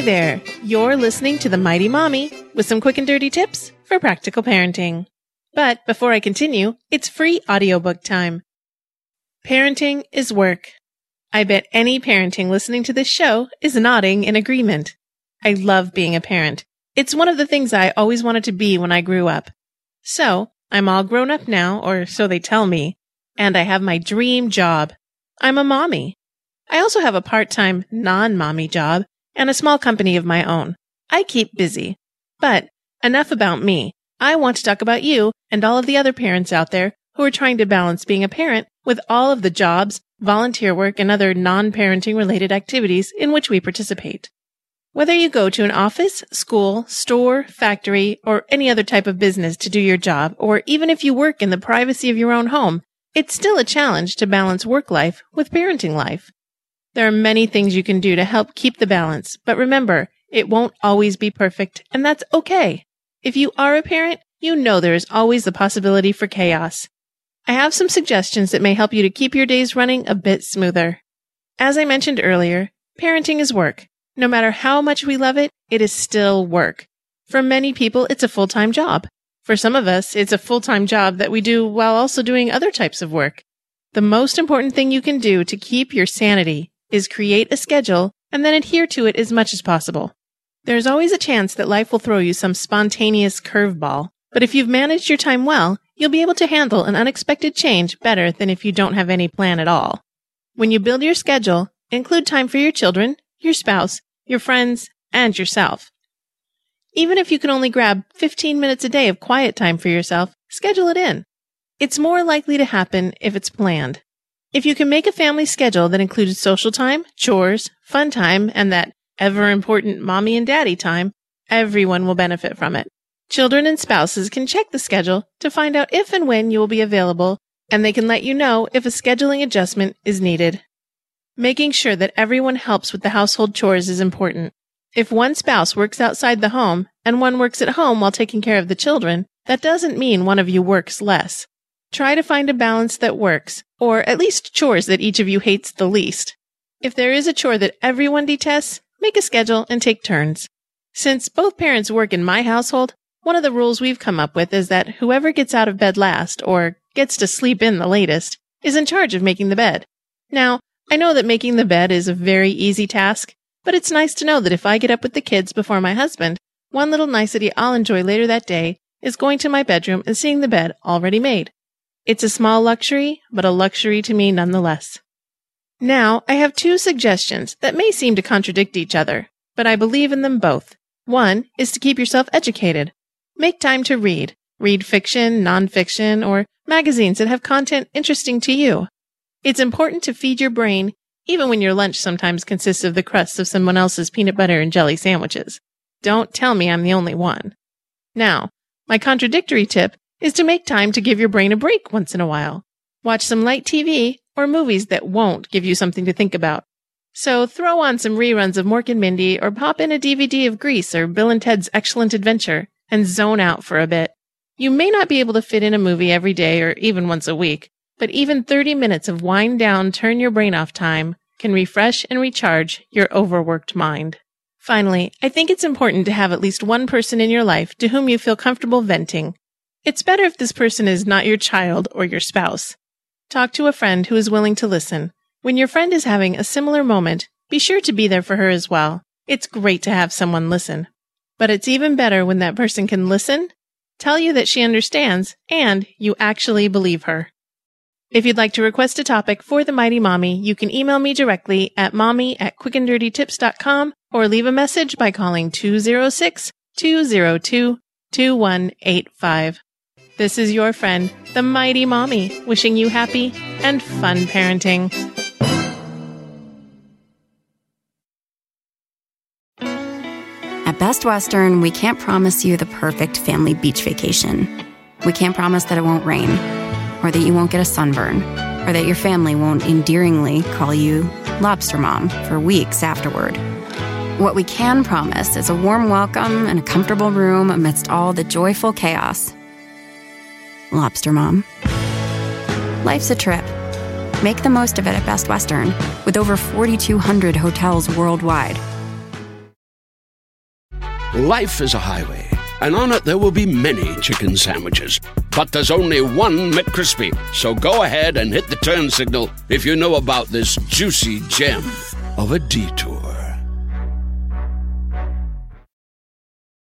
There, you're listening to The Mighty Mommy with some quick and dirty tips for practical parenting. But before I continue, it's free audiobook time. Parenting is work. I bet any parenting listening to this show is nodding in agreement. I love being a parent. It's one of the things I always wanted to be when I grew up. So, I'm all grown up now, or so they tell me, and I have my dream job. I'm a mommy. I also have a part-time non-mommy job and a small company of my own. I keep busy. But enough about me. I want to talk about you and all of the other parents out there who are trying to balance being a parent with all of the jobs, volunteer work, and other non-parenting related activities in which we participate. Whether you go to an office, school, store, factory, or any other type of business to do your job, or even if you work in the privacy of your own home, it's still a challenge to balance work life with parenting life. There are many things you can do to help keep the balance, but remember, it won't always be perfect, and that's okay. If you are a parent, you know there is always the possibility for chaos. I have some suggestions that may help you to keep your days running a bit smoother. As I mentioned earlier, parenting is work. No matter how much we love it, it is still work. For many people, it's a full-time job. For some of us, it's a full-time job that we do while also doing other types of work. The most important thing you can do to keep your sanity is create a schedule and then adhere to it as much as possible. There's always a chance that life will throw you some spontaneous curveball, but if you've managed your time well, you'll be able to handle an unexpected change better than if you don't have any plan at all. When you build your schedule, include time for your children, your spouse, your friends, and yourself. Even if you can only grab 15 minutes a day of quiet time for yourself, schedule it in. It's more likely to happen if it's planned. If you can make a family schedule that includes social time, chores, fun time, and that ever important mommy and daddy time, everyone will benefit from it. Children and spouses can check the schedule to find out if and when you will be available, and they can let you know if a scheduling adjustment is needed. Making sure that everyone helps with the household chores is important. If one spouse works outside the home and one works at home while taking care of the children, that doesn't mean one of you works less. Try to find a balance that works, or at least chores that each of you hates the least. If there is a chore that everyone detests, make a schedule and take turns. Since both parents work in my household, one of the rules we've come up with is that whoever gets out of bed last, or gets to sleep in the latest, is in charge of making the bed. Now, I know that making the bed is a very easy task, but it's nice to know that if I get up with the kids before my husband, one little nicety I'll enjoy later that day is going to my bedroom and seeing the bed already made. It's a small luxury, but a luxury to me nonetheless. Now, I have two suggestions that may seem to contradict each other, but I believe in them both. One is to keep yourself educated. Make time to read. Read fiction, nonfiction, or magazines that have content interesting to you. It's important to feed your brain, even when your lunch sometimes consists of the crusts of someone else's peanut butter and jelly sandwiches. Don't tell me I'm the only one. Now, my contradictory tip is to make time to give your brain a break once in a while. Watch some light TV or movies that won't give you something to think about. So throw on some reruns of Mork and Mindy or pop in a DVD of Grease or Bill and Ted's Excellent Adventure and zone out for a bit. You may not be able to fit in a movie every day or even once a week, but even 30 minutes of wind down, turn your brain off time can refresh and recharge your overworked mind. Finally, I think it's important to have at least one person in your life to whom you feel comfortable venting it's better if this person is not your child or your spouse. Talk to a friend who is willing to listen. When your friend is having a similar moment, be sure to be there for her as well. It's great to have someone listen. But it's even better when that person can listen, tell you that she understands, and you actually believe her. If you'd like to request a topic for the Mighty Mommy, you can email me directly at mommy at quickanddirtytips.com or leave a message by calling 206 202 2185. This is your friend, the Mighty Mommy, wishing you happy and fun parenting. At Best Western, we can't promise you the perfect family beach vacation. We can't promise that it won't rain, or that you won't get a sunburn, or that your family won't endearingly call you Lobster Mom for weeks afterward. What we can promise is a warm welcome and a comfortable room amidst all the joyful chaos. Lobster Mom. Life's a trip. Make the most of it at Best Western, with over 4,200 hotels worldwide. Life is a highway, and on it there will be many chicken sandwiches. But there's only one McCrispy. So go ahead and hit the turn signal if you know about this juicy gem of a detour.